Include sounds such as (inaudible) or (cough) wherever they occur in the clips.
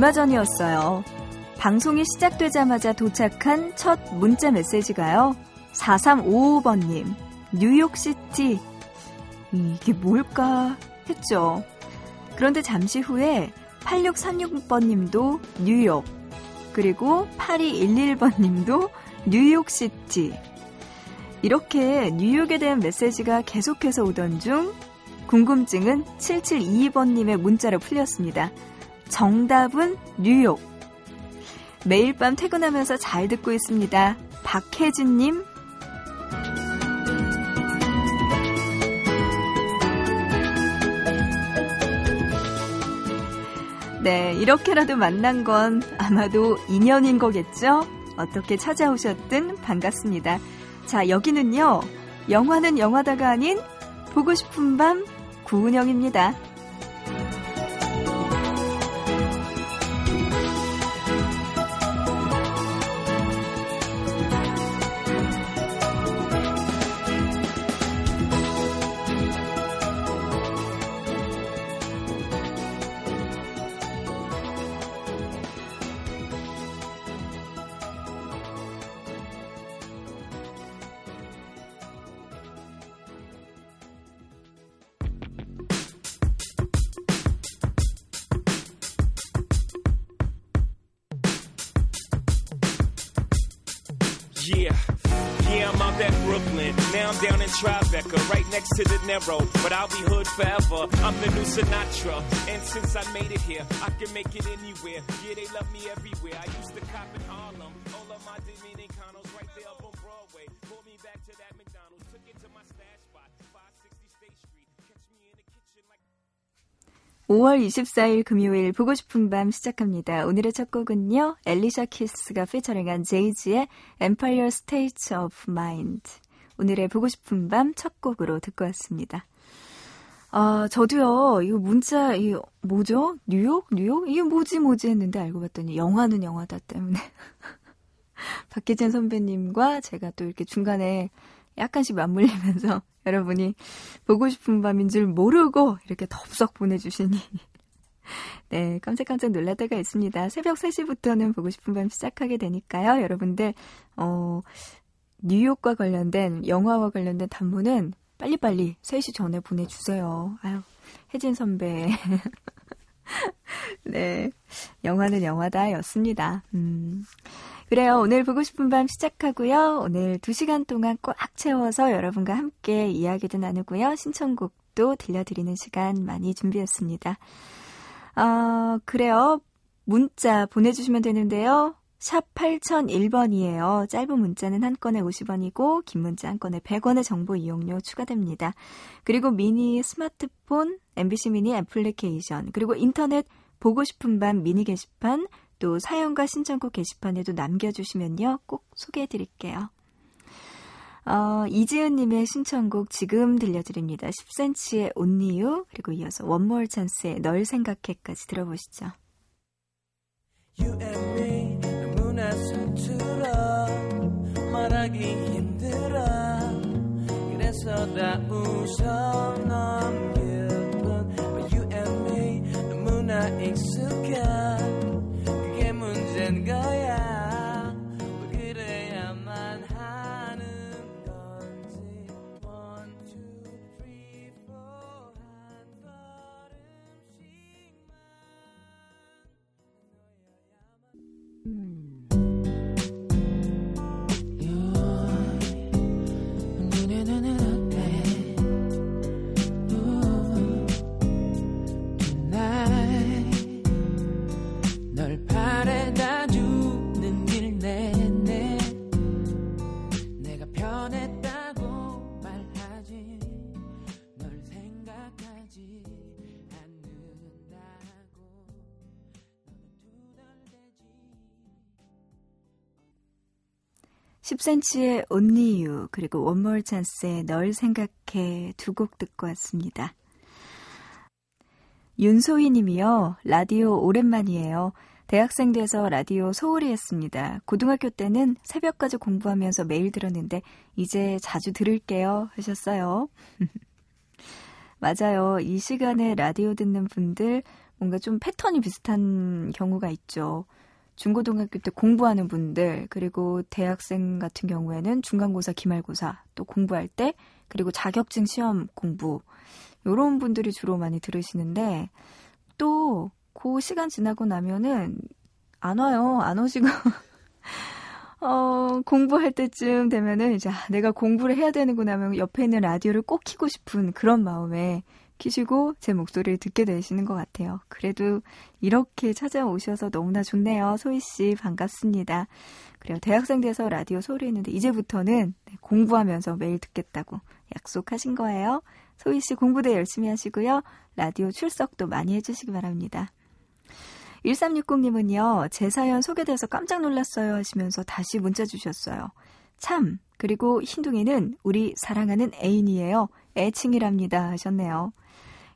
얼마 전이었어요. 방송이 시작되자마자 도착한 첫 문자 메시지가요. 4355번님, 뉴욕시티. 이게 뭘까 했죠. 그런데 잠시 후에 8636번님도 뉴욕, 그리고 8211번님도 뉴욕시티. 이렇게 뉴욕에 대한 메시지가 계속해서 오던 중 궁금증은 7722번님의 문자로 풀렸습니다. 정답은 뉴욕. 매일 밤 퇴근하면서 잘 듣고 있습니다. 박혜진님. 네, 이렇게라도 만난 건 아마도 인연인 거겠죠? 어떻게 찾아오셨든 반갑습니다. 자, 여기는요, 영화는 영화다가 아닌 보고 싶은 밤 구은영입니다. Narrow. But I'll be hood forever. I'm the new Sinatra. And since I made it here, I can make it anywhere. Yeah, they love me everywhere. I used to cop in Harlem. All of my Dominicanos right there up on Broadway. Pulled me back to that McDonald's. Took it to my stash spot, 560 State Street. Catch me in the kitchen like. 5월 24일 금요일 보고 싶은 밤 시작합니다. 오늘의 첫 곡은요. 엘리샤 키스가 피처링한 제이지의 Empire State of Mind. 오늘의 보고 싶은 밤 첫 곡으로 듣고 왔습니다. 아, 저도요, 이거 문자, 이 뭐죠? 뉴욕? 뉴욕? 이게 뭐지, 뭐지 했는데 알고 봤더니 영화는 영화다 때문에. (laughs) 박혜진 선배님과 제가 또 이렇게 중간에 약간씩 맞물리면서 (laughs) 여러분이 보고 싶은 밤인 줄 모르고 이렇게 덥석 보내주시니. (laughs) 네, 깜짝깜짝 놀랄 때가 있습니다. 새벽 3시부터는 보고 싶은 밤 시작하게 되니까요. 여러분들, 어, 뉴욕과 관련된 영화와 관련된 단문은 빨리빨리 3시 전에 보내주세요. 아유, 혜진 선배. (laughs) 네. 영화는 영화다 였습니다. 음. 그래요. 오늘 보고 싶은 밤 시작하고요. 오늘 2시간 동안 꽉 채워서 여러분과 함께 이야기도 나누고요. 신청곡도 들려드리는 시간 많이 준비했습니다. 어, 그래요. 문자 보내주시면 되는데요. 샵 8001번이에요. 짧은 문자는 한 건에 50원이고 긴 문자 한 건에 100원의 정보 이용료 추가됩니다. 그리고 미니 스마트폰, MBC 미니 애플리케이션, 그리고 인터넷 보고 싶은 밤 미니 게시판, 또 사연과 신청곡 게시판에도 남겨주시면요. 꼭 소개해드릴게요. 어, 이지은님의 신청곡 지금 들려드립니다. 10cm의 온니유 그리고 이어서 원몰 찬스의 널 생각해까지 들어보시죠. 말하기 힘들어 그래서 다 웃어 넘겼던 You and me 너무나 익숙해 10cm의 Only You 그리고 More Chance의 널 생각해 두 곡 듣고 왔습니다. 윤소희 님이요. 라디오 오랜만이에요. 대학생 돼서 라디오 소홀히 했습니다. 고등학교 때는 새벽까지 공부하면서 매일 들었는데 이제 자주 들을게요 하셨어요. (laughs) 맞아요. 이 시간에 라디오 듣는 분들 뭔가 좀 패턴이 비슷한 경우가 있죠. 중고등학교 때 공부하는 분들, 그리고 대학생 같은 경우에는 중간고사, 기말고사, 또 공부할 때, 그리고 자격증 시험 공부, 요런 분들이 주로 많이 들으시는데, 또, 그 시간 지나고 나면은, 안 와요. 안 오시고. (laughs) 어, 공부할 때쯤 되면은 이제 아, 내가 공부를 해야 되는구나 하면 옆에 있는 라디오를 꼭 키고 싶은 그런 마음에 키시고 제 목소리를 듣게 되시는 것 같아요. 그래도 이렇게 찾아오셔서 너무나 좋네요. 소희 씨 반갑습니다. 그래요. 대학생 돼서 라디오 소리 했는데 이제부터는 네, 공부하면서 매일 듣겠다고 약속하신 거예요. 소희 씨 공부도 열심히 하시고요. 라디오 출석도 많이 해주시기 바랍니다. 1360님은요, 제 사연 소개돼서 깜짝 놀랐어요 하시면서 다시 문자 주셨어요. 참, 그리고 흰둥이는 우리 사랑하는 애인이에요. 애칭이랍니다 하셨네요.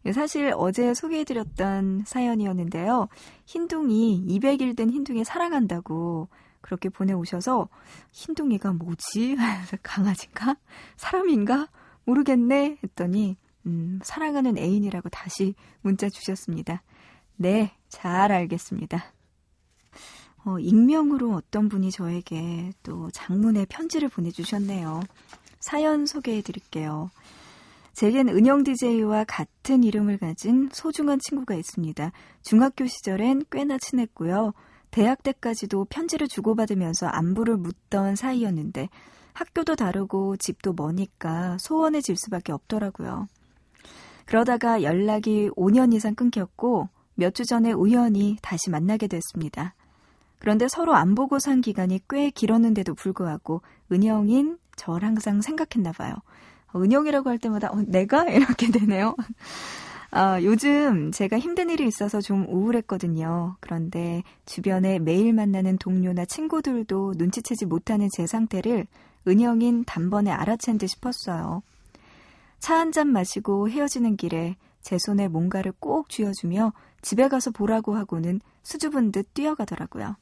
예, 사실 어제 소개해드렸던 사연이었는데요. 흰둥이, 200일 된 흰둥이 사랑한다고 그렇게 보내오셔서 흰둥이가 뭐지? (laughs) 강아지인가? 사람인가? 모르겠네? 했더니 음, 사랑하는 애인이라고 다시 문자 주셨습니다. 네, 잘 알겠습니다. 어, 익명으로 어떤 분이 저에게 또 장문의 편지를 보내주셨네요. 사연 소개해 드릴게요. 제겐 은영 DJ와 같은 이름을 가진 소중한 친구가 있습니다. 중학교 시절엔 꽤나 친했고요. 대학 때까지도 편지를 주고받으면서 안부를 묻던 사이였는데 학교도 다르고 집도 머니까 소원해질 수밖에 없더라고요. 그러다가 연락이 5년 이상 끊겼고 몇 주 전에 우연히 다시 만나게 됐습니다. 그런데 서로 안 보고 산 기간이 꽤 길었는데도 불구하고 은영인 절 항상 생각했나 봐요. 은영이라고 할 때마다 어, 내가 (laughs) 이렇게 되네요. 아, 요즘 제가 힘든 일이 있어서 좀 우울했거든요. 그런데 주변에 매일 만나는 동료나 친구들도 눈치채지 못하는 제 상태를 은영인 단번에 알아챈 듯 싶었어요. 차 한 잔 마시고 헤어지는 길에 제 손에 뭔가를 꼭 쥐어주며 집에 가서 보라고 하고는 수줍은 듯 뛰어가더라고요.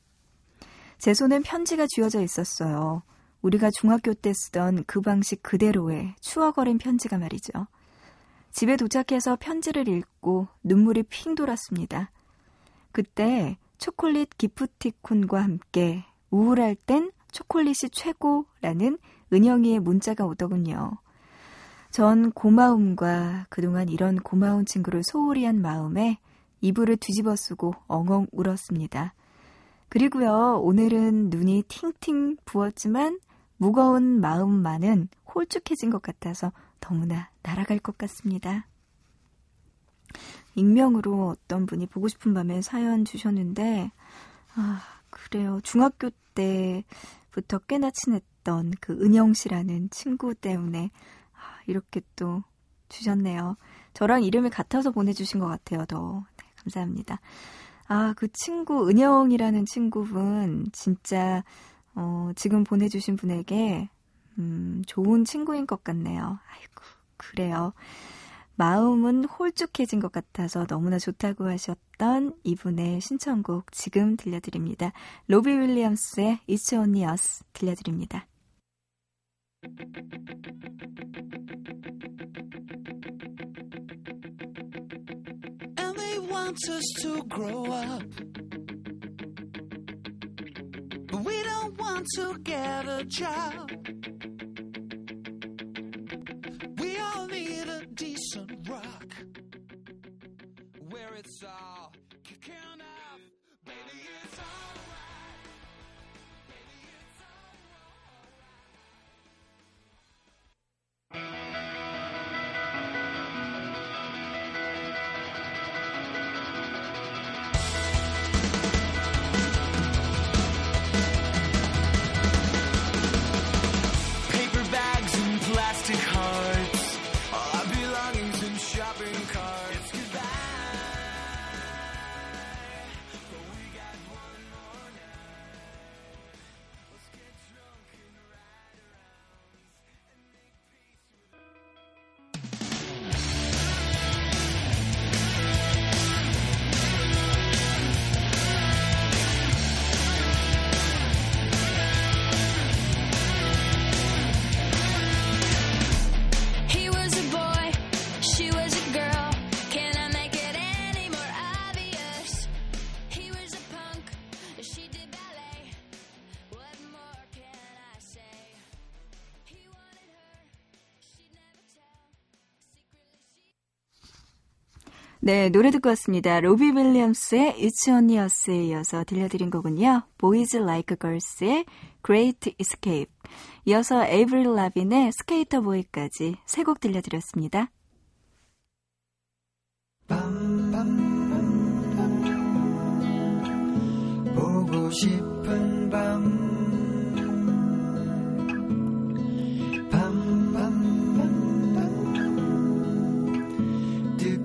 제 손엔 편지가 쥐어져 있었어요. 우리가 중학교 때 쓰던 그 방식 그대로의 추억 어린 편지가 말이죠. 집에 도착해서 편지를 읽고 눈물이 핑 돌았습니다. 그때 초콜릿 기프티콘과 함께 우울할 땐 초콜릿이 최고라는 은영이의 문자가 오더군요. 전 고마움과 그동안 이런 고마운 친구를 소홀히 한 마음에 이불을 뒤집어 쓰고 엉엉 울었습니다. 그리고요, 오늘은 눈이 팅팅 부었지만 무거운 마음만은 홀쭉해진 것 같아서 너무나 날아갈 것 같습니다. 익명으로 어떤 분이 보고 싶은 밤에 사연 주셨는데, 아, 그래요. 중학교 때부터 꽤나 친했던 그 은영 씨라는 친구 때문에 아, 이렇게 또 주셨네요. 저랑 이름이 같아서 보내주신 것 같아요, 더. 네, 감사합니다. 아, 그 친구, 은영이라는 친구분, 진짜 어, 지금 보내주신 분에게, 음, 좋은 친구인 것 같네요. 아이고, 그래요. 마음은 홀쭉해진 것 같아서 너무나 좋다고 하셨던 이분의 신청곡 지금 들려드립니다. 로비 윌리엄스의 It's Only Us 들려드립니다. Want to get a job. We all need a decent rock where it's all kicking off. Baby, it's alright. Baby, it's 네, 노래 듣고 왔습니다. 로비 윌리엄스의 It's Only Us에 이어서 들려드린 곡은요. Boys Like Girls의 Great Escape. 이어서 에이브릴 라빈의 스케이터 보이까지 세 곡 들려드렸습니다. 보고 싶은 밤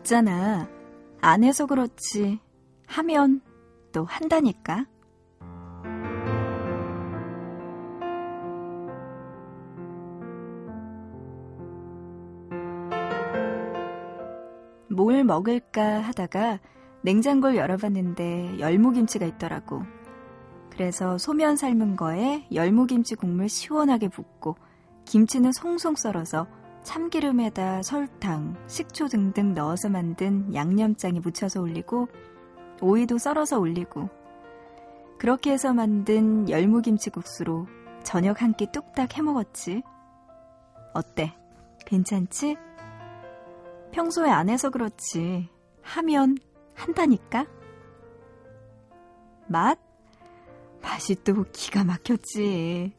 있잖아. 안 해서 그렇지. 하면 또 한다니까. 뭘 먹을까 하다가 냉장고를 열어봤는데 열무김치가 있더라고. 그래서 소면 삶은 거에 열무김치 국물 시원하게 붓고 김치는 송송 썰어서 참기름에다 설탕, 식초 등등 넣어서 만든 양념장에 묻혀서 올리고 오이도 썰어서 올리고 그렇게 해서 만든 열무김치국수로 저녁 한 끼 뚝딱 해먹었지. 어때? 괜찮지? 평소에 안 해서 그렇지. 하면 한다니까? 맛? 맛이 또 기가 막혔지.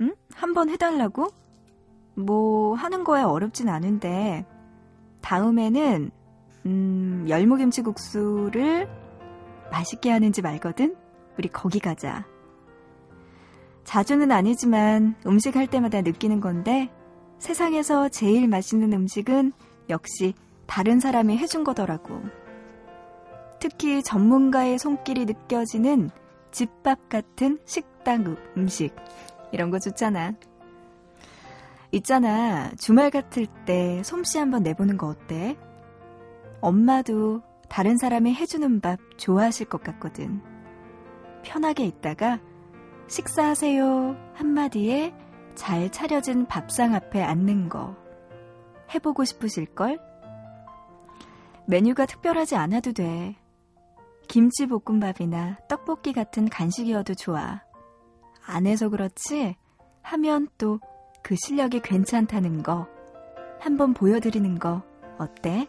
응? 한번 해달라고? 뭐 하는 거에 어렵진 않은데 다음에는 음, 열무김치국수를 맛있게 하는지 말거든. 우리 거기 가자. 자주는 아니지만 음식 할 때마다 느끼는 건데 세상에서 제일 맛있는 음식은 역시 다른 사람이 해준 거더라고. 특히 전문가의 손길이 느껴지는 집밥 같은 식당 음식. 이런 거 좋잖아. 있잖아. 주말 같을 때 솜씨 한번 내보는 거 어때? 엄마도 다른 사람이 해주는 밥 좋아하실 것 같거든. 편하게 있다가 식사하세요 한마디에 잘 차려진 밥상 앞에 앉는 거 해보고 싶으실걸? 메뉴가 특별하지 않아도 돼. 김치 볶음밥이나 떡볶이 같은 간식이어도 좋아. 안 해서 그렇지 하면 또 그 실력이 괜찮다는 거 한번 보여드리는 거 어때?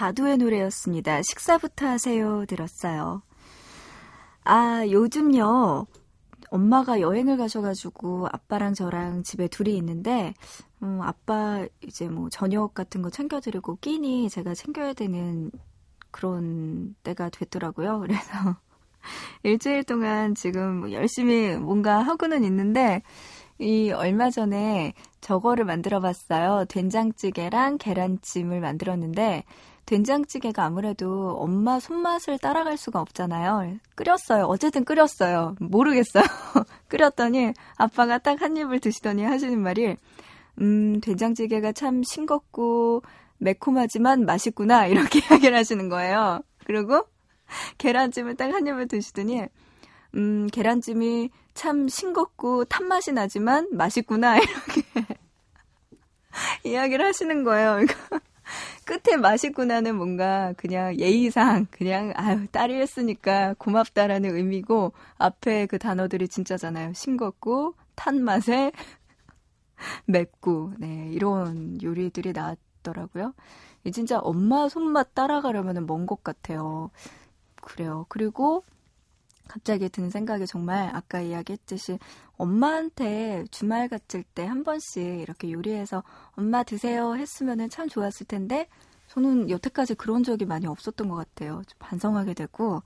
자두의 노래였습니다. 식사부터 하세요. 들었어요. 아, 요즘요. 엄마가 여행을 가셔가지고 아빠랑 저랑 집에 둘이 있는데, 음, 아빠 이제 뭐 저녁 같은 거 챙겨드리고 끼니 제가 챙겨야 되는 그런 때가 됐더라고요. (laughs) 그래서 일주일 동안 지금 열심히 뭔가 하고는 있는데, 이 얼마 전에 저거를 만들어 봤어요. 된장찌개랑 계란찜을 만들었는데, 된장찌개가 아무래도 엄마 손맛을 따라갈 수가 없잖아요. 끓였어요. 어쨌든 끓였어요. 모르겠어요. (laughs) 끓였더니 아빠가 딱 한 입을 드시더니 하시는 말이, 음, 된장찌개가 참 싱겁고 매콤하지만 맛있구나. 이렇게 (laughs) 이야기를 하시는 거예요. 그리고 계란찜을 딱 한 입을 드시더니, 음, 계란찜이 참 싱겁고 탄맛이 나지만 맛있구나. (laughs) 이렇게. 이야기를 하시는 거예요. 그러니까 끝에 맛있구나는 뭔가 그냥 예의상 그냥 아유 딸이 했으니까 고맙다라는 의미고 앞에 그 단어들이 진짜잖아요. 싱겁고 탄 맛에 (laughs) 맵고 네 이런 요리들이 나왔더라고요. 이 진짜 엄마 손맛 따라가려면 먼 것 같아요. 그래요. 그리고 갑자기 든 생각이 정말 아까 이야기했듯이 엄마한테 주말 같을 때 한 번씩 이렇게 요리해서 엄마 드세요 했으면 참 좋았을 텐데 저는 여태까지 그런 적이 많이 없었던 것 같아요. 좀 반성하게 되고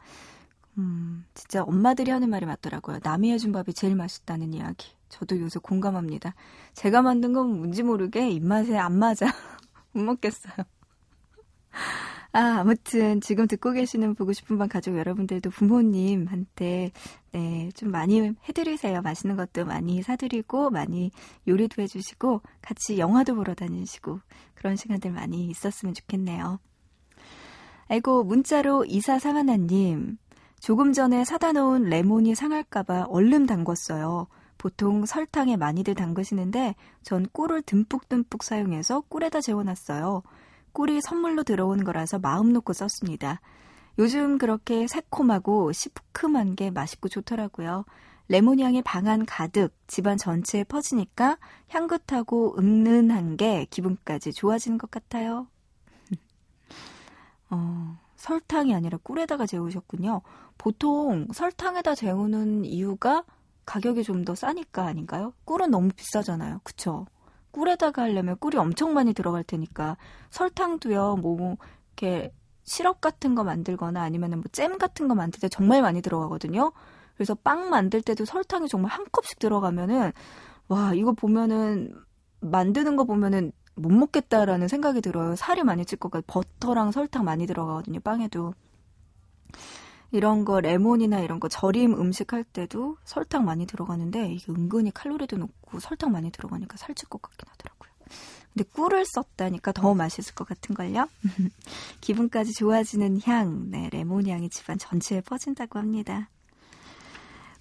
음, 진짜 엄마들이 하는 말이 맞더라고요. 남이 해준 밥이 제일 맛있다는 이야기. 저도 요새 공감합니다. 제가 만든 건 뭔지 모르게 입맛에 안 맞아. (laughs) 못 먹겠어요. 아, 아무튼 지금 듣고 계시는 보고 싶은 밤 가족 여러분들도 부모님한테 네, 좀 많이 해드리세요. 맛있는 것도 많이 사드리고 많이 요리도 해주시고 같이 영화도 보러 다니시고 그런 시간들 많이 있었으면 좋겠네요. 아이고 문자로 이사 상하나님 조금 전에 사다 놓은 레몬이 상할까봐 얼른 담궜어요. 보통 설탕에 많이들 담그시는데 전 꿀을 듬뿍듬뿍 사용해서 꿀에다 재워놨어요. 꿀이 선물로 들어온 거라서 마음 놓고 썼습니다. 요즘 그렇게 새콤하고 시큼한 게 맛있고 좋더라고요. 레몬 향이 방안 가득 집안 전체에 퍼지니까 향긋하고 은은한 게 기분까지 좋아지는 것 같아요. (laughs) 어, 설탕이 아니라 꿀에다가 재우셨군요. 보통 설탕에다 재우는 이유가 가격이 좀 더 싸니까 아닌가요? 꿀은 너무 비싸잖아요. 그쵸? 꿀에다가 하려면 꿀이 엄청 많이 들어갈 테니까 설탕도요. 뭐 이렇게 시럽 같은 거 만들거나 아니면은 뭐 잼 같은 거 만들 때 정말 많이 들어가거든요. 그래서 빵 만들 때도 설탕이 정말 한 컵씩 들어가면은 와 이거 보면은 만드는 거 보면은 못 먹겠다라는 생각이 들어요. 살이 많이 찔 것 같아요. 버터랑 설탕 많이 들어가거든요. 빵에도. 이런 거 레몬이나 이런 거 절임 음식 할 때도 설탕 많이 들어가는데 이게 은근히 칼로리도 높고 설탕 많이 들어가니까 살찔 것 같긴 하더라고요. 근데 꿀을 썼다니까 더 맛있을 것 같은걸요? (laughs) 기분까지 좋아지는 향, 네, 레몬 향이 집안 전체에 퍼진다고 합니다.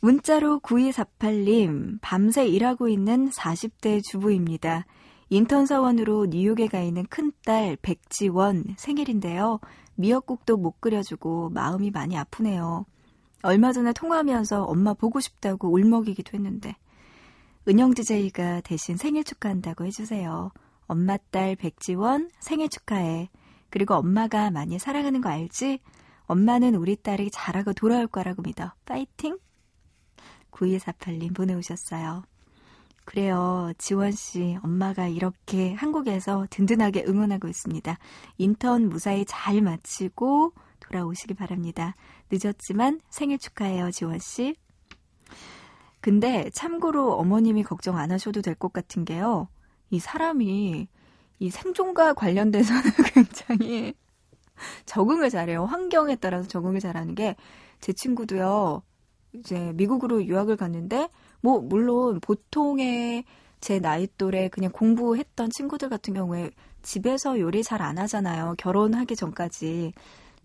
문자로 9248님, 밤새 일하고 있는 40대 주부입니다. 인턴 사원으로 뉴욕에 가 있는 큰딸 백지원 생일인데요. 미역국도 못 끓여주고 마음이 많이 아프네요. 얼마 전에 통화하면서 엄마 보고 싶다고 울먹이기도 했는데 은영 DJ가 대신 생일 축하한다고 해주세요. 엄마 딸 백지원 생일 축하해. 그리고 엄마가 많이 사랑하는 거 알지? 엄마는 우리 딸이 잘하고 돌아올 거라고 믿어. 파이팅! 9248님 보내오셨어요. 그래요. 지원 씨, 엄마가 이렇게 한국에서 든든하게 응원하고 있습니다. 인턴 무사히 잘 마치고 돌아오시기 바랍니다. 늦었지만 생일 축하해요, 지원 씨. 근데 참고로 어머님이 걱정 안 하셔도 될 것 같은 게요. 이 사람이 이 생존과 관련돼서는 (laughs) 굉장히 적응을 잘해요. 환경에 따라서 적응을 잘하는 게 제 친구도요. 이제 미국으로 유학을 갔는데 뭐 물론 보통의 제 나이 또래 그냥 공부했던 친구들 같은 경우에 집에서 요리 잘 안 하잖아요. 결혼하기 전까지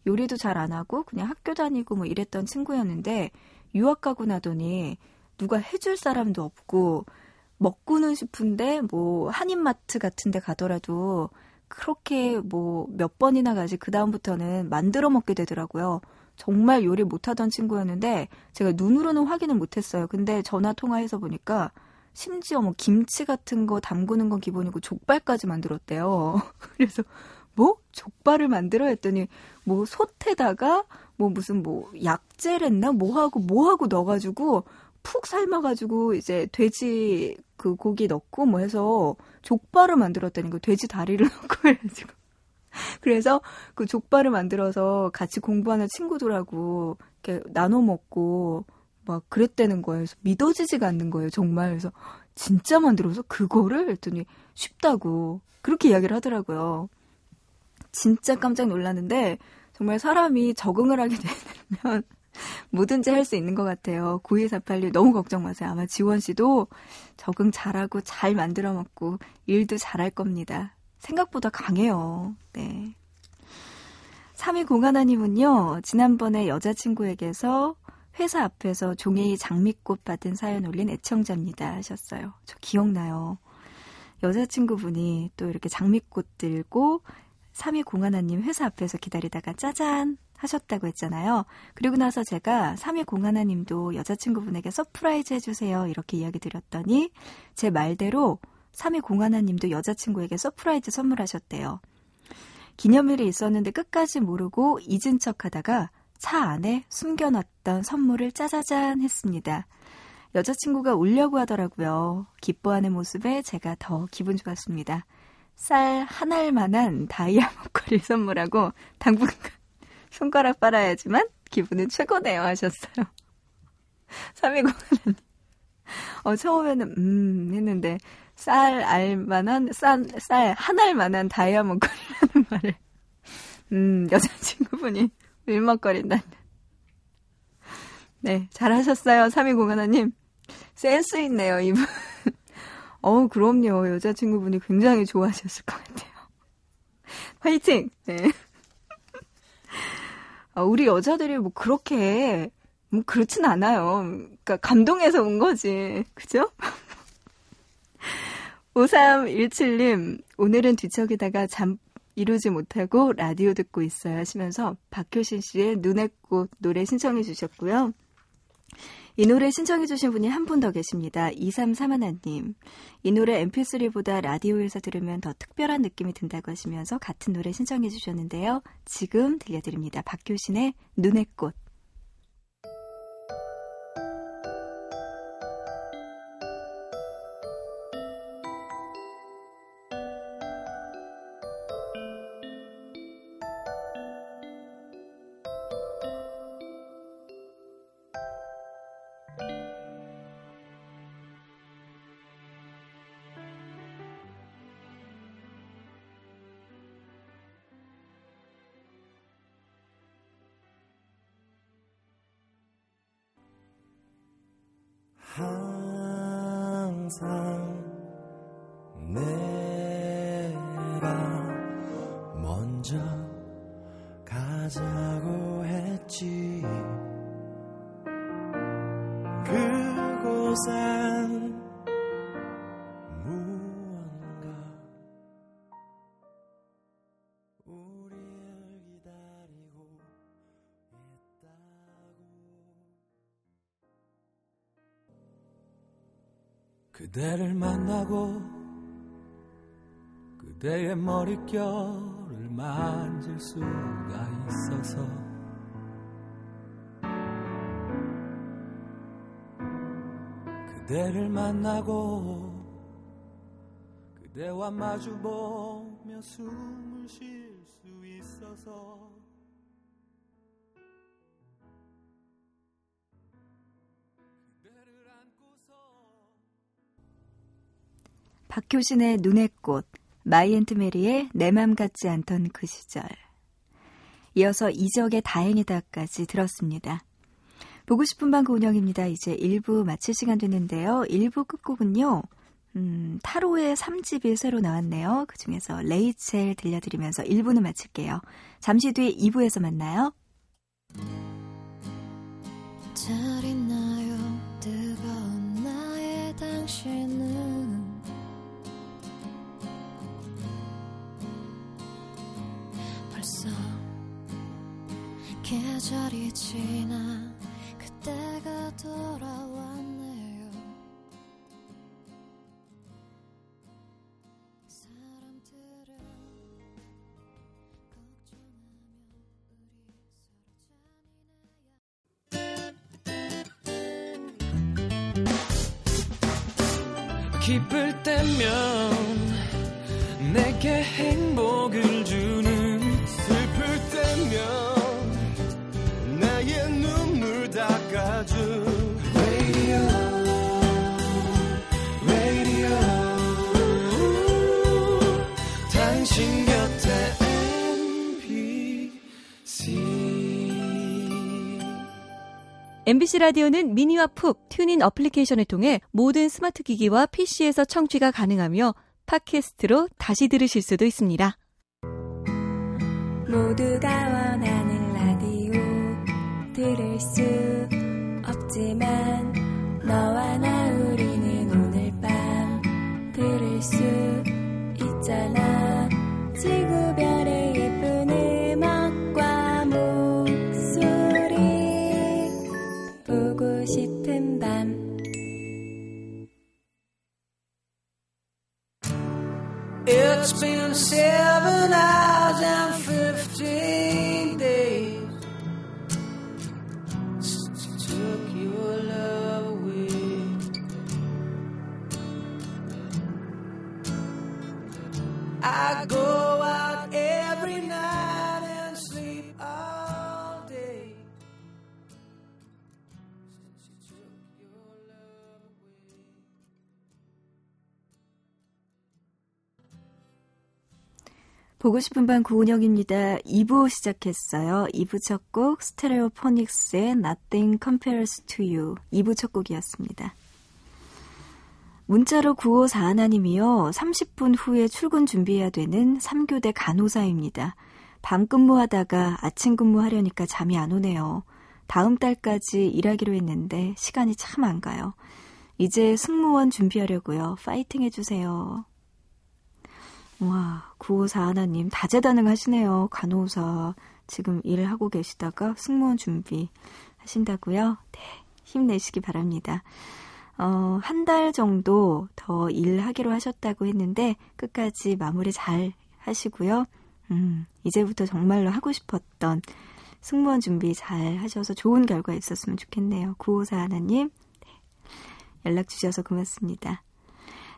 요리도 잘 안 하고 그냥 학교 다니고 뭐 이랬던 친구였는데 유학 가고 나더니 누가 해줄 사람도 없고 먹고는 싶은데 뭐 한인마트 같은 데 가더라도 그렇게 뭐 몇 번이나 가지 그 다음부터는 만들어 먹게 되더라고요. 정말 요리 못하던 친구였는데 제가 눈으로는 확인을 못했어요. 근데 전화 통화해서 보니까 심지어 뭐 김치 같은 거 담그는 건 기본이고 족발까지 만들었대요. (laughs) 그래서 뭐 족발을 만들어 했더니 뭐 솥에다가 뭐 무슨 뭐 약재랬나 뭐 하고 뭐 하고 넣어가지고 푹 삶아가지고 이제 돼지 그 고기 넣고 뭐 해서 족발을 만들었다는 거 돼지 다리를 (laughs) 넣고 해가지고 (laughs) 그래서 그 족발을 만들어서 같이 공부하는 친구들하고 이렇게 나눠 먹고 막 그랬다는 거예요. 그래서 믿어지지가 않는 거예요, 정말. 그래서 진짜 만들어서 그거를 했더니 쉽다고 그렇게 이야기를 하더라고요. 진짜 깜짝 놀랐는데 정말 사람이 적응을 하게 (laughs) 되면 뭐든지 할 수 있는 것 같아요. 9248님 너무 걱정 마세요. 아마 지원 씨도 적응 잘하고 잘 만들어 먹고 일도 잘할 겁니다. 생각보다 강해요. 네. 3201님은요, 지난번에 여자친구에게서 회사 앞에서 종이의 장미꽃 받은 사연 올린 애청자입니다. 하셨어요. 저 기억나요. 여자친구분이 또 이렇게 장미꽃 들고 3201님 회사 앞에서 기다리다가 짜잔 하셨다고 했잖아요. 그리고 나서 제가 3201님도 여자친구분에게 surprise 해주세요. 이렇게 이야기 드렸더니 제 말대로 3201님도 여자친구에게 surprise 선물하셨대요. 기념일이 있었는데 끝까지 모르고 잊은 척 하다가 차 안에 숨겨놨던 선물을 짜자잔 했습니다. 여자친구가 울려고 하더라고요. 기뻐하는 모습에 제가 더 기분 좋았습니다. 쌀 한 알만한 다이아 목걸이 선물하고 당분간 (laughs) 손가락 빨아야지만 기분은 최고네요 하셨어요. 320 하나님. 어, 처음에는, 음, 했는데, 쌀 알만한, 쌀, 쌀한 알만한 다이아 목걸이라는 (laughs) 말을, 음, 여자친구분이 울먹거린다는. 네, 잘하셨어요. 3201님. 센스 있네요, 이분. (laughs) 어우, 그럼요. 여자친구분이 굉장히 좋아하셨을 것 같아요. 화이팅! 네. 아, 우리 여자들이 뭐 그렇게, 뭐 그렇진 않아요. 그러니까 감동해서 온 거지. 그죠? 5317님, 오늘은 뒤척이다가 잠 이루지 못하고 라디오 듣고 있어요 하시면서 박효신 씨의 눈의 꽃 노래 신청해 주셨고요. 이 노래 신청해 주신 분이 한 분 더 계십니다. 2331님. 이 노래 mp3보다 라디오에서 들으면 더 특별한 느낌이 든다고 하시면서 같은 노래 신청해 주셨는데요. 지금 들려드립니다. 박효신의 눈의 꽃. 항상 내가 먼저 가자 그대를 만나고 그대의 머릿결을 만질 수가 있어서 그대를 만나고 그대와 마주보며 숨 박효신의 눈의 꽃, 마이앤트메리의 내 맘 같지 않던 그 시절. 이어서 이적의 다행이다까지 들었습니다. 보고 싶은 방그 운영입니다. 이제 1부 마칠 시간 됐는데요. 1부 끝곡은요. 음, 타로의 3집이 새로 나왔네요. 그 중에서 레이첼 들려드리면서 1부는 마칠게요. 잠시 뒤에 2부에서 만나요. 잘 있나요 벌써 계절이 지나 그때가 돌아왔네요. 사람들은 걱정하며 우리 서로 잔인해야. 기쁠 때면 내게 행복 MBC 라디오는 미니와 푹 TuneIn 어플리케이션을 통해 모든 스마트 기기와 PC에서 청취가 가능하며 팟캐스트로 다시 들으실 수도 있습니다. 모두가 원하는 라디오 들을 수 없지만 It's been seven hours and 보고 싶은 밤 구은영입니다. 2부 시작했어요. 2부 첫 곡 스테레오 포닉스의 Nothing Compares to You 2부 첫 곡이었습니다. 문자로 9541님이요. 30분 후에 출근 준비해야 되는 3교대 간호사입니다. 밤 근무하다가 아침 근무하려니까 잠이 안 오네요. 다음 달까지 일하기로 했는데 시간이 참 안 가요. 이제 승무원 준비하려고요. 파이팅 해주세요. 와, 9541님 다재다능하시네요. 간호사 지금 일을 하고 계시다가 승무원 준비 하신다고요? 네, 힘내시기 바랍니다. 어, 한 달 정도 더 일하기로 하셨다고 했는데 끝까지 마무리 잘 하시고요. 음, 이제부터 정말로 하고 싶었던 승무원 준비 잘 하셔서 좋은 결과 있었으면 좋겠네요. 9541님, 네, 연락 주셔서 고맙습니다.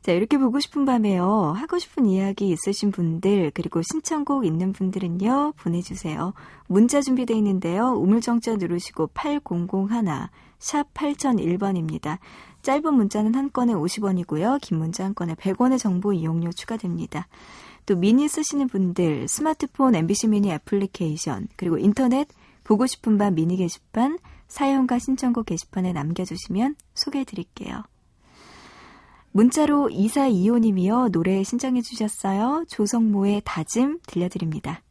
자, 이렇게 보고 싶은 밤에요. 하고 싶은 이야기 있으신 분들, 그리고 신청곡 있는 분들은요, 보내주세요. 문자 준비되어 있는데요. 우물정자 누르시고 8001, 샵 8001번입니다. 짧은 문자는 한 건에 50원이고요. 긴 문자 한 건에 100원의 정보 이용료 추가됩니다. 또 미니 쓰시는 분들, 스마트폰 MBC 미니 애플리케이션, 그리고 인터넷 보고 싶은 밤 미니 게시판, 사연과 신청곡 게시판에 남겨주시면 소개해 드릴게요. 문자로 2425님이요. 노래 신청해 주셨어요. 조성모의 다짐 들려드립니다.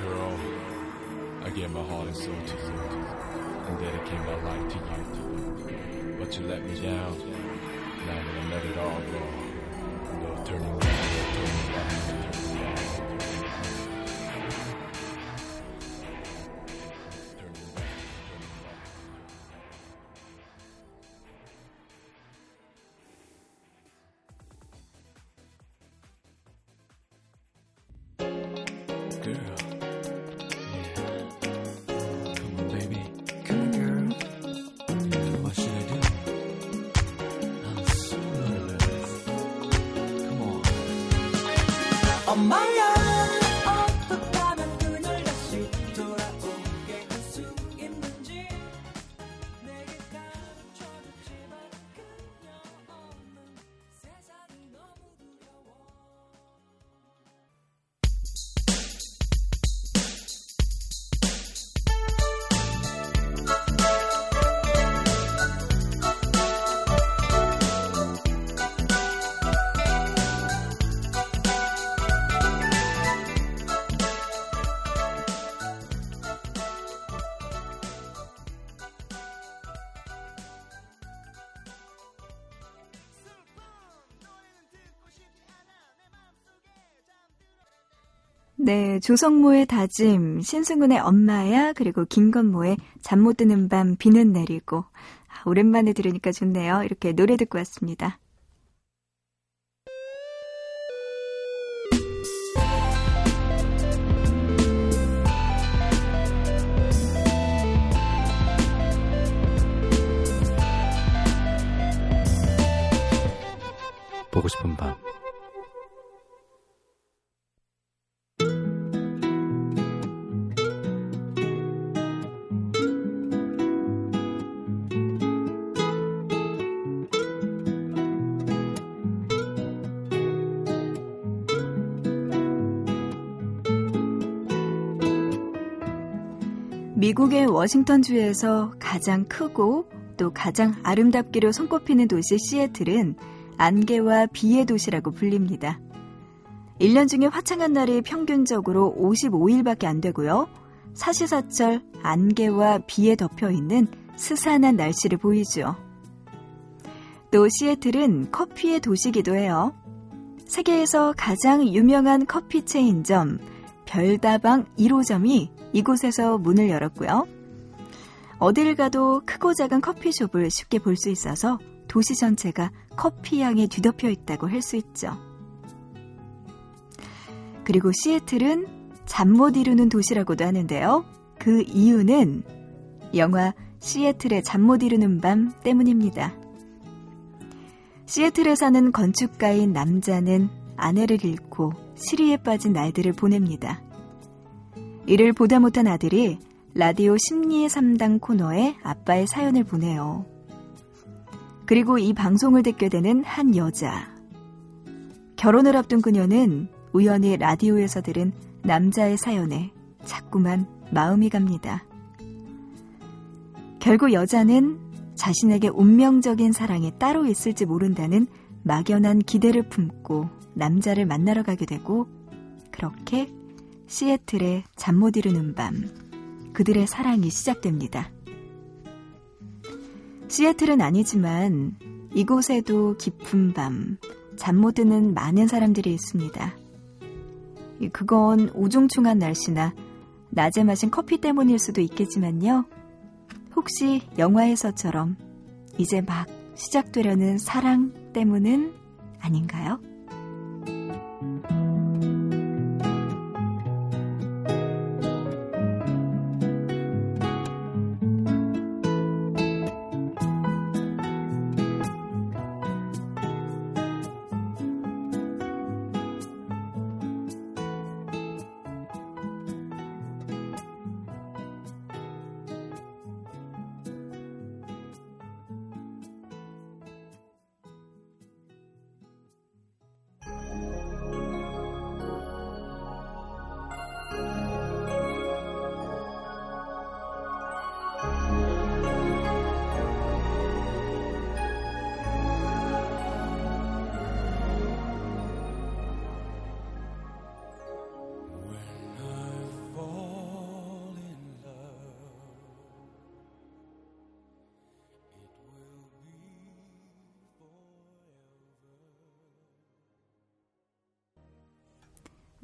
Girl, I gave my heart and soul to you, and dedicate my life to you. But you let me down. Girl. Come on, baby. Come on, girl. What should I do? I'm so. Come on. 엄마 조성모의 다짐, 신승훈의 엄마야, 그리고 김건모의 잠 못 드는 밤 비는 내리고. 아, 오랜만에 들으니까 좋네요. 이렇게 노래 듣고 왔습니다. 보고 싶은 밤 미국의 워싱턴주에서 가장 크고 또 가장 아름답기로 손꼽히는 도시 시애틀은 안개와 비의 도시라고 불립니다. 1년 중에 화창한 날이 평균적으로 55일밖에 안 되고요. 사시사철 안개와 비에 덮여 있는 스산한 날씨를 보이죠. 또 시애틀은 커피의 도시기도 해요. 세계에서 가장 유명한 커피 체인점 별다방 1호점이 이곳에서 문을 열었고요. 어딜 가도 크고 작은 커피숍을 쉽게 볼 수 있어서 도시 전체가 커피 향에 뒤덮여 있다고 할 수 있죠. 그리고 시애틀은 잠 못 이루는 도시라고도 하는데요. 그 이유는 영화 시애틀의 잠 못 이루는 밤 때문입니다. 시애틀에 사는 건축가인 남자는 아내를 잃고 시리에 빠진 날들을 보냅니다. 이를 보다 못한 아들이 라디오 심리의 3당 코너에 아빠의 사연을 보내요. 그리고 이 방송을 듣게 되는 한 여자. 결혼을 앞둔 그녀는 우연히 라디오에서 들은 남자의 사연에 자꾸만 마음이 갑니다. 결국 여자는 자신에게 운명적인 사랑이 따로 있을지 모른다는 막연한 기대를 품고 남자를 만나러 가게 되고 그렇게 시애틀의 잠 못 이루는 밤 그들의 사랑이 시작됩니다. 시애틀은 아니지만 이곳에도 깊은 밤 잠 못 드는 많은 사람들이 있습니다. 그건 우중충한 날씨나 낮에 마신 커피 때문일 수도 있겠지만요. 혹시 영화에서처럼 이제 막 시작되려는 사랑 때문은 아닌가요?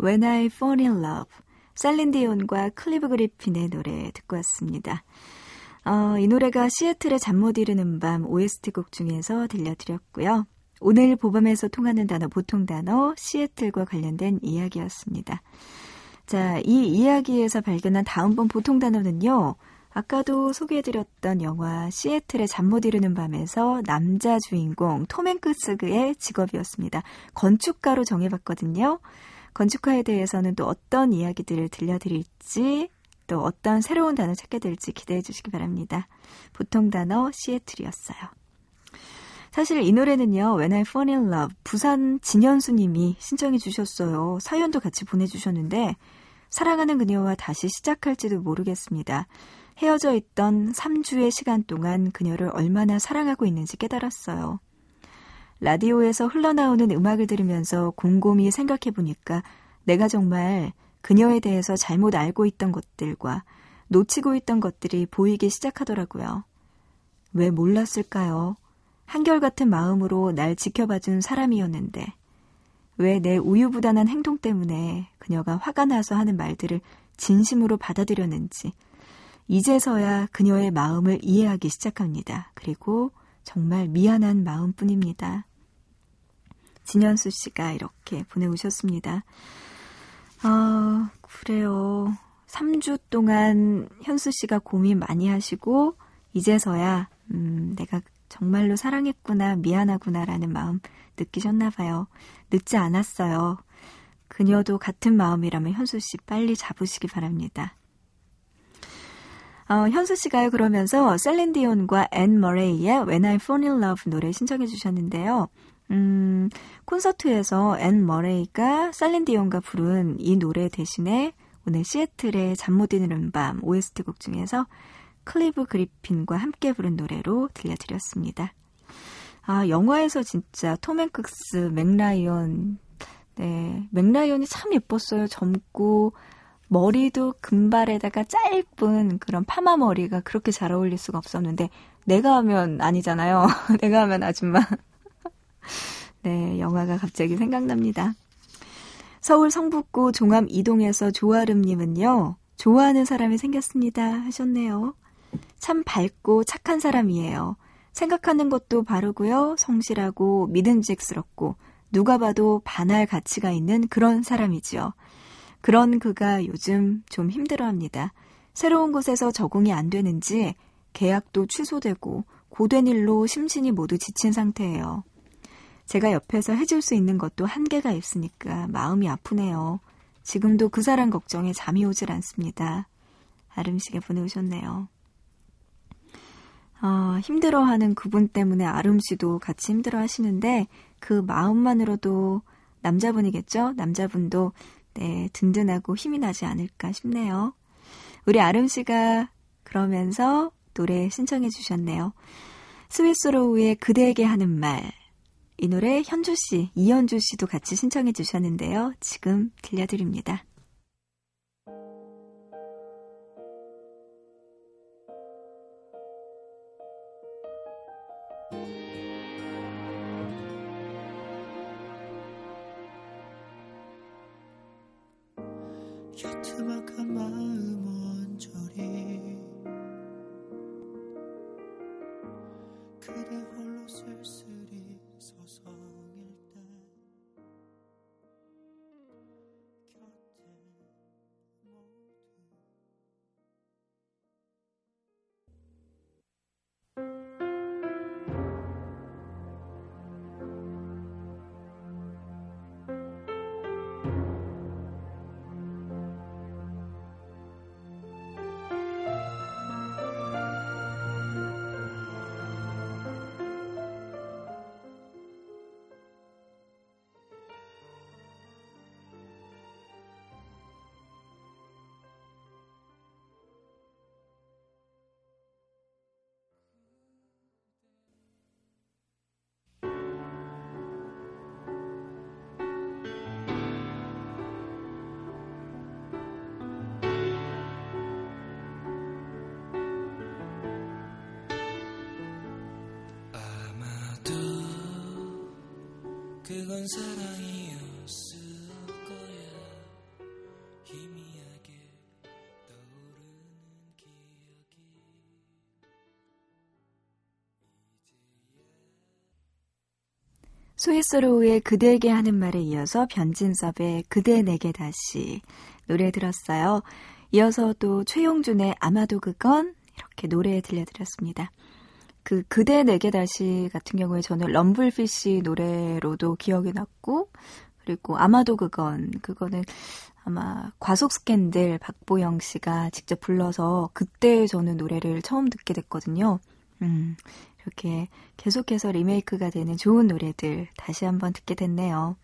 When I Fall in Love 셀린디온과 클리브 그리핀의 노래 듣고 왔습니다. 어, 이 노래가 시애틀의 잠 못 이루는 밤 OST 곡 중에서 들려드렸고요. 오늘 보밤에서 통하는 단어 보통 단어 시애틀과 관련된 이야기였습니다. 자, 이 이야기에서 발견한 다음번 보통 단어는요. 아까도 소개해드렸던 영화 시애틀의 잠 못 이루는 밤에서 남자 주인공 톰 행크스의 직업이었습니다. 건축가로 정해봤거든요. 건축가에 대해서는 또 어떤 이야기들을 들려드릴지 또 어떤 새로운 단어 찾게 될지 기대해 주시기 바랍니다. 보통 단어 시애틀이었어요. 사실 이 노래는요, When I Fall in Love, 부산 진현수 님이 신청해 주셨어요. 사연도 같이 보내주셨는데, 사랑하는 그녀와 다시 시작할지도 모르겠습니다. 헤어져 있던 3주의 시간 동안 그녀를 얼마나 사랑하고 있는지 깨달았어요. 라디오에서 흘러나오는 음악을 들으면서 곰곰이 생각해 보니까 내가 정말 그녀에 대해서 잘못 알고 있던 것들과 놓치고 있던 것들이 보이기 시작하더라고요. 왜 몰랐을까요? 한결같은 마음으로 날 지켜봐준 사람이었는데, 왜 내 우유부단한 행동 때문에 그녀가 화가 나서 하는 말들을 진심으로 받아들였는지, 이제서야 그녀의 마음을 이해하기 시작합니다. 그리고 정말 미안한 마음뿐입니다. 진현수 씨가 이렇게 보내오셨습니다. 아, 그래요. 3주 동안 현수 씨가 고민 많이 하시고, 이제서야, 음, 내가 정말로 사랑했구나, 미안하구나라는 마음 느끼셨나 봐요. 늦지 않았어요. 그녀도 같은 마음이라면 현수 씨 빨리 잡으시기 바랍니다. 어, 현수 씨가요, 그러면서 셀린디온과 앤 머레이의 When I Fall in Love 노래 신청해 주셨는데요. 음, 콘서트에서 앤 머레이가 셀린디온과 부른 이 노래 대신에 오늘 시애틀의 잠 못 이루는 밤 OST 곡 중에서 클리브 그리핀과 함께 부른 노래로 들려드렸습니다. 아, 영화에서 진짜 톰 행크스, 맥라이언, 네, 맥라이언이 참 예뻤어요. 젊고, 머리도 금발에다가 짧은 그런 파마 머리가 그렇게 잘 어울릴 수가 없었는데 내가 하면 아니잖아요. (laughs) 내가 하면 아줌마. (laughs) 네, 영화가 갑자기 생각납니다. 서울 성북구 종암 이동에서 조아름님은요, 좋아하는 사람이 생겼습니다 하셨네요. 참 밝고 착한 사람이에요. 생각하는 것도 바르고요, 성실하고 믿음직스럽고 누가 봐도 반할 가치가 있는 그런 사람이지요. 그런 그가 요즘 좀 힘들어합니다. 새로운 곳에서 적응이 안 되는지 계약도 취소되고 고된 일로 심신이 모두 지친 상태예요. 제가 옆에서 해줄 수 있는 것도 한계가 있으니까 마음이 아프네요. 지금도 그 사람 걱정에 잠이 오질 않습니다. 아름씨가 보내오셨네요. 어, 힘들어하는 그분 때문에 아름씨도 같이 힘들어 하시는데 그 마음만으로도 남자분이겠죠? 남자분도 네, 든든하고 힘이 나지 않을까 싶네요. 우리 아름 씨가 그러면서 노래 신청해 주셨네요. 스위스로우의 그대에게 하는 말. 이 노래 현주 씨, 이현주 씨도 같이 신청해 주셨는데요. 지금 들려드립니다. 야트막한 그건 사랑이었을 거야 희미하게 떠오르는 기억이 스위스로우의 그대에게 하는 말에 이어서 변진섭의 그대 내게 다시 노래 들었어요. 이어서 또 최용준의 아마도 그건 이렇게 노래 들려드렸습니다. 그 그대 내게 다시 같은 경우에 저는 럼블피쉬 노래로도 기억이 났고 그리고 아마도 그건 그거는 아마 과속 스캔들 박보영 씨가 직접 불러서 그때 저는 노래를 처음 듣게 됐거든요. 음, 이렇게 계속해서 리메이크가 되는 좋은 노래들 다시 한번 듣게 됐네요.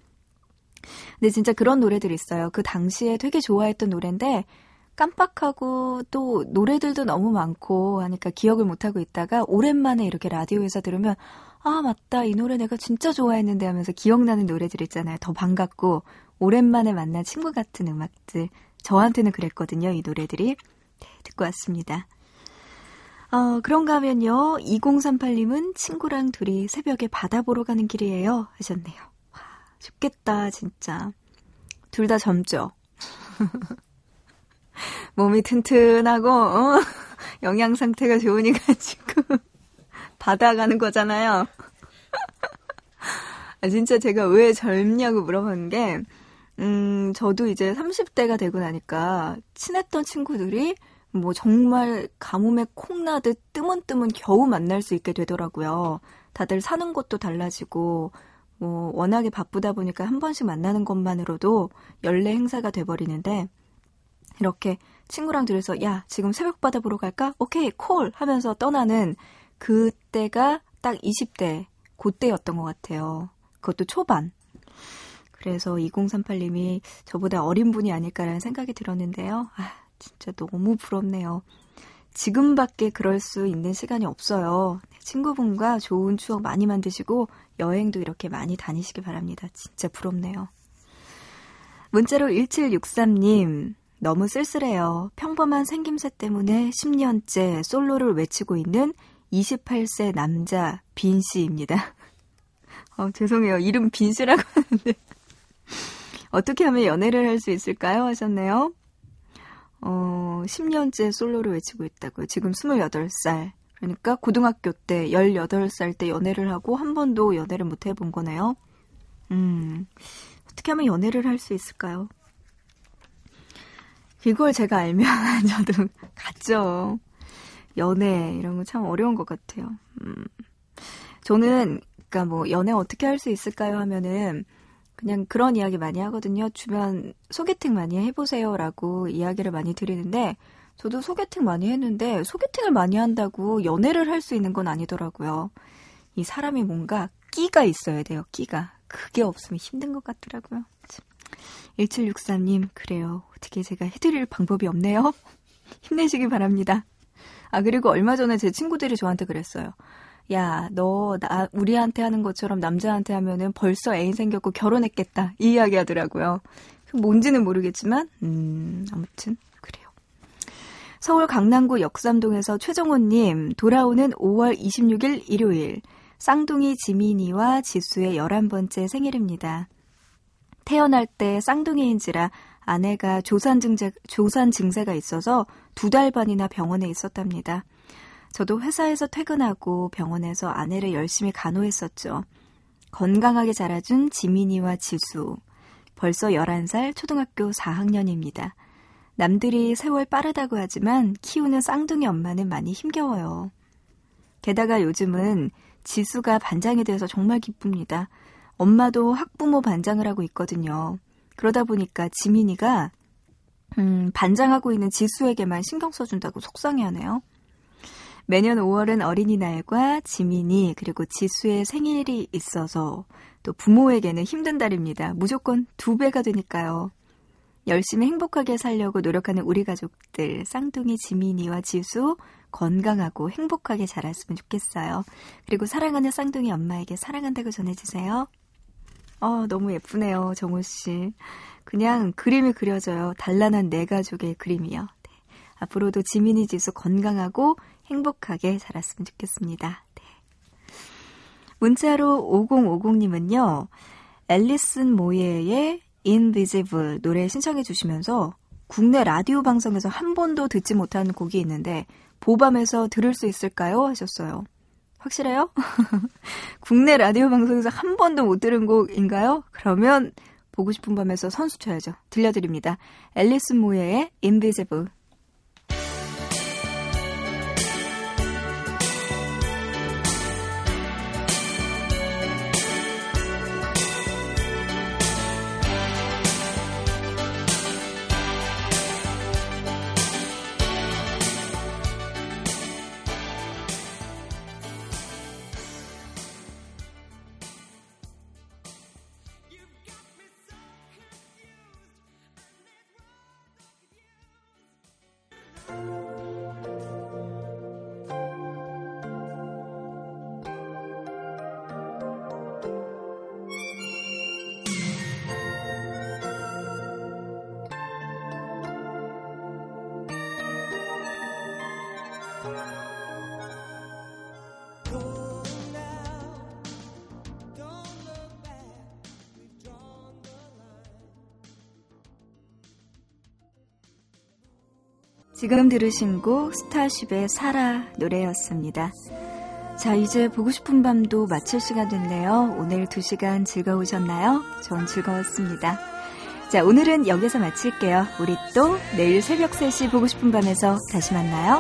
근데 진짜 그런 노래들 있어요. 그 당시에 되게 좋아했던 노래인데 깜빡하고 또 노래들도 너무 많고 하니까 기억을 못하고 있다가 오랜만에 이렇게 라디오에서 들으면 아 맞다 이 노래 내가 진짜 좋아했는데 하면서 기억나는 노래들 있잖아요. 더 반갑고 오랜만에 만난 친구 같은 음악들 저한테는 그랬거든요. 이 노래들이 네, 듣고 왔습니다. 어, 그런가 하면요. 2038님은 친구랑 둘이 새벽에 바다 보러 가는 길이에요. 하셨네요. 와, 좋겠다, 진짜. 둘 다 젊죠? (laughs) (laughs) 몸이 튼튼하고, 어? (laughs) 영양 상태가 좋으니까 (laughs) 지금 바다 가는 거잖아요. 아, 진짜 제가 왜 젊냐고 물어본 게, 음, 저도 이제 30대가 되고 나니까 친했던 친구들이 뭐 정말 가뭄에 콩나듯 뜨문뜨문 겨우 만날 수 있게 되더라고요. 다들 사는 곳도 달라지고, 뭐 워낙에 바쁘다 보니까 한 번씩 만나는 것만으로도 연례 행사가 돼버리는데, 이렇게 친구랑 둘이서 야 지금 새벽바다 보러 갈까? 오케이 콜 하면서 떠나는 그때가 딱 20대 그때였던 것 같아요. 그것도 초반. 그래서 2038님이 저보다 어린 분이 아닐까라는 생각이 들었는데요. 아 진짜 너무 부럽네요. 지금밖에 그럴 수 있는 시간이 없어요. 네, 친구분과 좋은 추억 많이 만드시고 여행도 이렇게 많이 다니시기 바랍니다. 진짜 부럽네요. 문자로 1763님, 너무 쓸쓸해요. 평범한 생김새 때문에 10년째 솔로를 외치고 있는 28세 남자 빈 씨입니다. (laughs) 어, 죄송해요. 이름 빈 씨라고 (laughs) 하는데. 어떻게 하면 연애를 할 수 있을까요? 하셨네요. 어, 10년째 솔로를 외치고 있다고요. 지금 28살. 그러니까 고등학교 때 18살 때 연애를 하고 한 번도 연애를 못 해본 거네요. 음, 어떻게 하면 연애를 할 수 있을까요? 이걸 제가 알면 (laughs) 저도 갔죠. 연애 이런 거 참 어려운 것 같아요. 음. 저는 그러니까 뭐 연애 어떻게 할 수 있을까요 하면은 그냥 그런 이야기 많이 하거든요. 주변 소개팅 많이 해보세요라고 이야기를 많이 드리는데 저도 소개팅 많이 했는데 소개팅을 많이 한다고 연애를 할 수 있는 건 아니더라고요. 이 사람이 뭔가 끼가 있어야 돼요. 끼가. 그게 없으면 힘든 것 같더라고요. 1763님, 그래요. 어떻게 제가 해드릴 방법이 없네요. (laughs) 힘내시기 바랍니다. 아, 그리고 얼마 전에 제 친구들이 저한테 그랬어요. 야, 너, 나, 우리한테 하는 것처럼 남자한테 하면은 벌써 애인 생겼고 결혼했겠다. 이 이야기 하더라고요. 뭔지는 모르겠지만, 음, 아무튼, 그래요. 서울 강남구 역삼동에서 최정호님, 돌아오는 5월 26일 일요일, 쌍둥이 지민이와 지수의 11번째 생일입니다. 태어날 때 쌍둥이인지라 아내가 조산 증세, 조산 증세가 있어서 두 달 반이나 병원에 있었답니다. 저도 회사에서 퇴근하고 병원에서 아내를 열심히 간호했었죠. 건강하게 자라준 지민이와 지수. 벌써 11살 초등학교 4학년입니다. 남들이 세월 빠르다고 하지만 키우는 쌍둥이 엄마는 많이 힘겨워요. 게다가 요즘은 지수가 반장이 돼서 정말 기쁩니다. 엄마도 학부모 반장을 하고 있거든요. 그러다 보니까 지민이가 음, 반장하고 있는 지수에게만 신경 써준다고 속상해하네요. 매년 5월은 어린이날과 지민이 그리고 지수의 생일이 있어서 또 부모에게는 힘든 달입니다. 무조건 두 배가 되니까요. 열심히 행복하게 살려고 노력하는 우리 가족들 쌍둥이 지민이와 지수 건강하고 행복하게 자랐으면 좋겠어요. 그리고 사랑하는 쌍둥이 엄마에게 사랑한다고 전해주세요. 어, 너무 예쁘네요, 정호 씨. 그냥 그림이 그려져요. 단란한 내 가족의 그림이요. 네. 앞으로도 지민이 지수 건강하고 행복하게 자랐으면 좋겠습니다. 네. 문자로 5050님은요, 앨리슨 모예의 Invisible 노래 신청해 주시면서 국내 라디오 방송에서 한 번도 듣지 못한 곡이 있는데 보밤에서 들을 수 있을까요? 하셨어요. 확실해요? (laughs) 국내 라디오 방송에서 한 번도 못 들은 곡인가요? 그러면 보고 싶은 밤에서 선수 쳐야죠. 들려드립니다. 앨리슨 모예의 Invisible. 지금 들으신 곡 스타쉽의 사라 노래였습니다. 자, 이제 보고 싶은 밤도 마칠 시간 됐네요. 오늘 두 시간 즐거우셨나요? 전 즐거웠습니다. 자, 오늘은 여기서 마칠게요. 우리 또 내일 새벽 3시 보고 싶은 밤에서 다시 만나요.